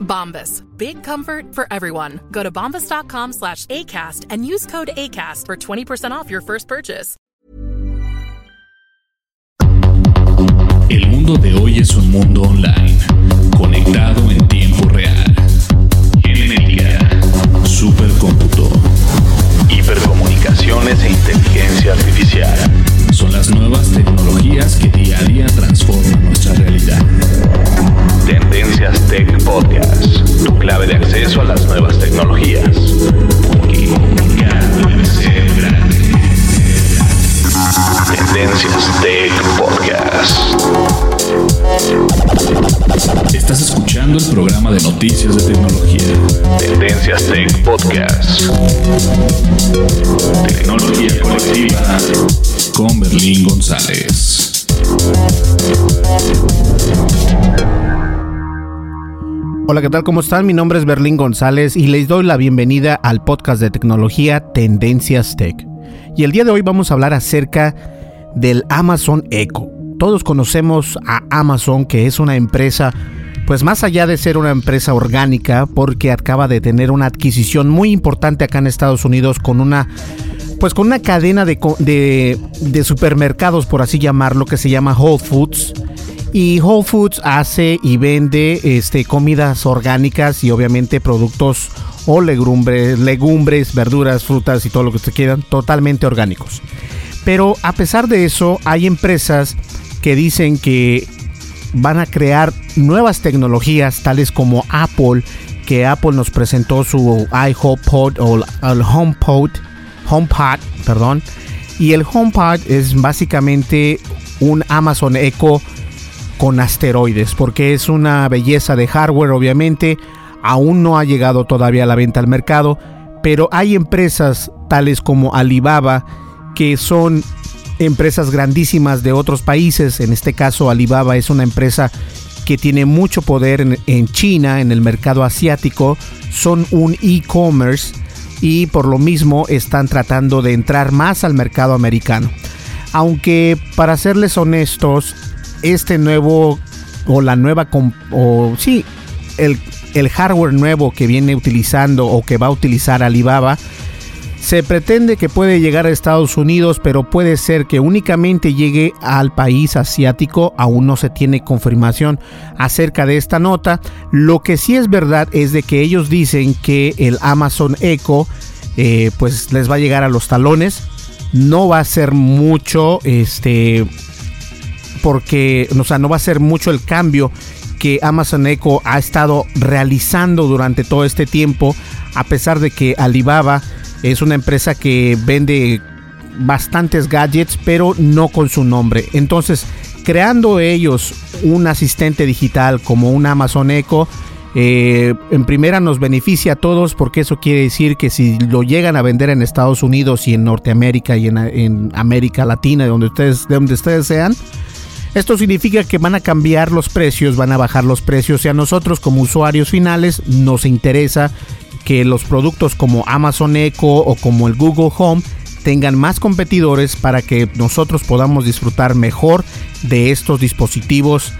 Bombas. Big comfort for everyone. Go to bombas.com slash ACAST and use code ACAST for 20% off your first purchase. El mundo de hoy es un mundo online, conectado en tiempo real. Genética, supercómputo, hipercomunicaciones e inteligencia artificial. Son las nuevas escuchando el programa de noticias de tecnología. Tendencias Tech Podcast. Tecnología colectiva con Berlín González. Hola, ¿qué tal? ¿Cómo están? Mi nombre es Berlín González y les doy la bienvenida al podcast de tecnología Tendencias Tech. Y el día de hoy vamos a hablar acerca del Amazon Echo. Todos conocemos a Amazon, que es una empresa, pues más allá de ser una empresa orgánica, porque acaba de tener una adquisición muy importante acá en Estados Unidos con una pues con una cadena de, de, supermercados, por así llamarlo, que se llama Whole Foods. Y Whole Foods hace y vende este, comidas orgánicas y obviamente productos o legumbres, legumbres, verduras, frutas y todo lo que ustedes quieran, totalmente orgánicos. Pero a pesar de eso, hay empresas que dicen que van a crear nuevas tecnologías, tales como Apple, que Apple nos presentó su iHomePod o el HomePod, HomePod, perdón. Y el HomePod es básicamente un Amazon Echo con asteroides, porque es una belleza de hardware, obviamente. Aún no ha llegado todavía a la venta al mercado, pero hay empresas tales como Alibaba que son empresas grandísimas de otros países. En este caso, Alibaba es una empresa que tiene mucho poder en, China, en el mercado asiático. Son un e-commerce y por lo mismo están tratando de entrar más al mercado americano. Aunque para serles honestos, este nuevo o la nueva o sí, el, el hardware nuevo que viene utilizando o que va a utilizar Alibaba se pretende que puede llegar a Estados Unidos, pero puede ser que únicamente llegue al país asiático. Aún no se tiene confirmación acerca de esta nota. Lo que sí es verdad es de que ellos dicen que el Amazon Echo eh, pues les va a llegar a los talones. No va a ser mucho, este, porque, o sea, no va a ser mucho el cambio que Amazon Echo ha estado realizando durante todo este tiempo, a pesar de que Alibaba es una empresa que vende bastantes gadgets, pero no con su nombre. Entonces, creando ellos un asistente digital como un Amazon Echo, eh, en primera nos beneficia a todos porque eso quiere decir que si lo llegan a vender en Estados Unidos y en Norteamérica y en, América Latina, de donde ustedes, de donde ustedes sean, esto significa que van a cambiar los precios, van a bajar los precios y a nosotros como usuarios finales nos interesa que los productos como Amazon Echo o como el Google Home tengan más competidores para que nosotros podamos disfrutar mejor de estos dispositivos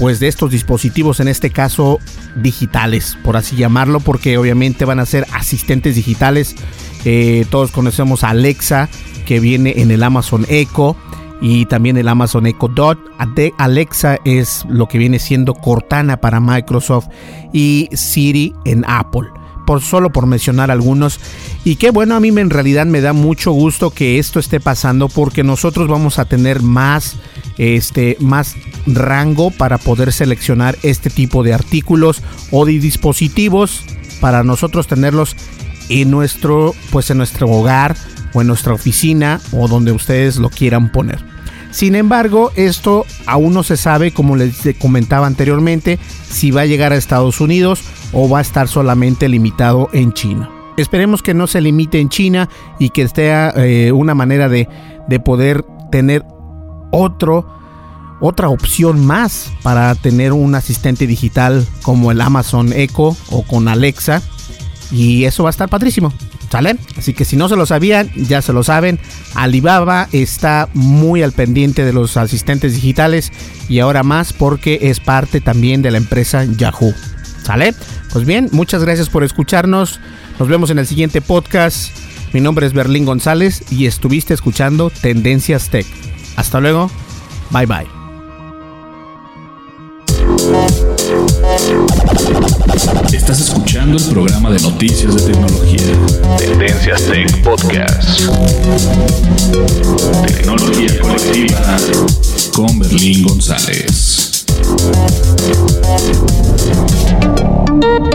pues de estos dispositivos en este caso digitales por así llamarlo porque obviamente van a ser asistentes digitales eh, todos conocemos a Alexa que viene en el Amazon Echo y también el Amazon Echo Dot. Alexa es lo que viene siendo Cortana para Microsoft y Siri en Apple por solo por mencionar algunos. Y qué bueno, a mí en realidad me da mucho gusto que esto esté pasando porque nosotros vamos a tener más este más rango para poder seleccionar este tipo de artículos o de dispositivos para nosotros tenerlos en nuestro pues en nuestro hogar o en nuestra oficina o donde ustedes lo quieran poner. Sin embargo, esto aún no se sabe, como les comentaba anteriormente, si va a llegar a Estados Unidos o va a estar solamente limitado en China. Esperemos que no se limite en China y que esté eh, una manera de, de poder tener otro, otra opción más para tener un asistente digital como el Amazon Echo o con Alexa. Y eso va a estar padrísimo. ¿Sale? Así que si no se lo sabían, ya se lo saben. Alibaba está muy al pendiente de los asistentes digitales y ahora más porque es parte también de la empresa Yahoo. ¿Sale? Pues bien, muchas gracias por escucharnos. Nos vemos en el siguiente podcast. Mi nombre es Berlín González y estuviste escuchando Tendencias Tech. Hasta luego. Bye bye. Estás escuchando el programa de noticias de tecnología. Tendencias Tech Podcast. Tecnología colectiva con Berlín González. Música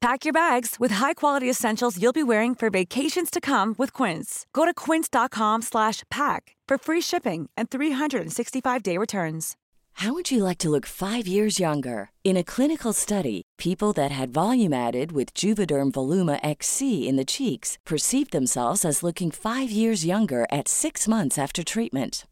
Pack your bags with high-quality essentials you'll be wearing for vacations to come with Quince. Go to quince.com/pack for free shipping and 365-day returns. How would you like to look 5 years younger? In a clinical study, people that had volume added with Juvederm Voluma XC in the cheeks perceived themselves as looking 5 years younger at 6 months after treatment.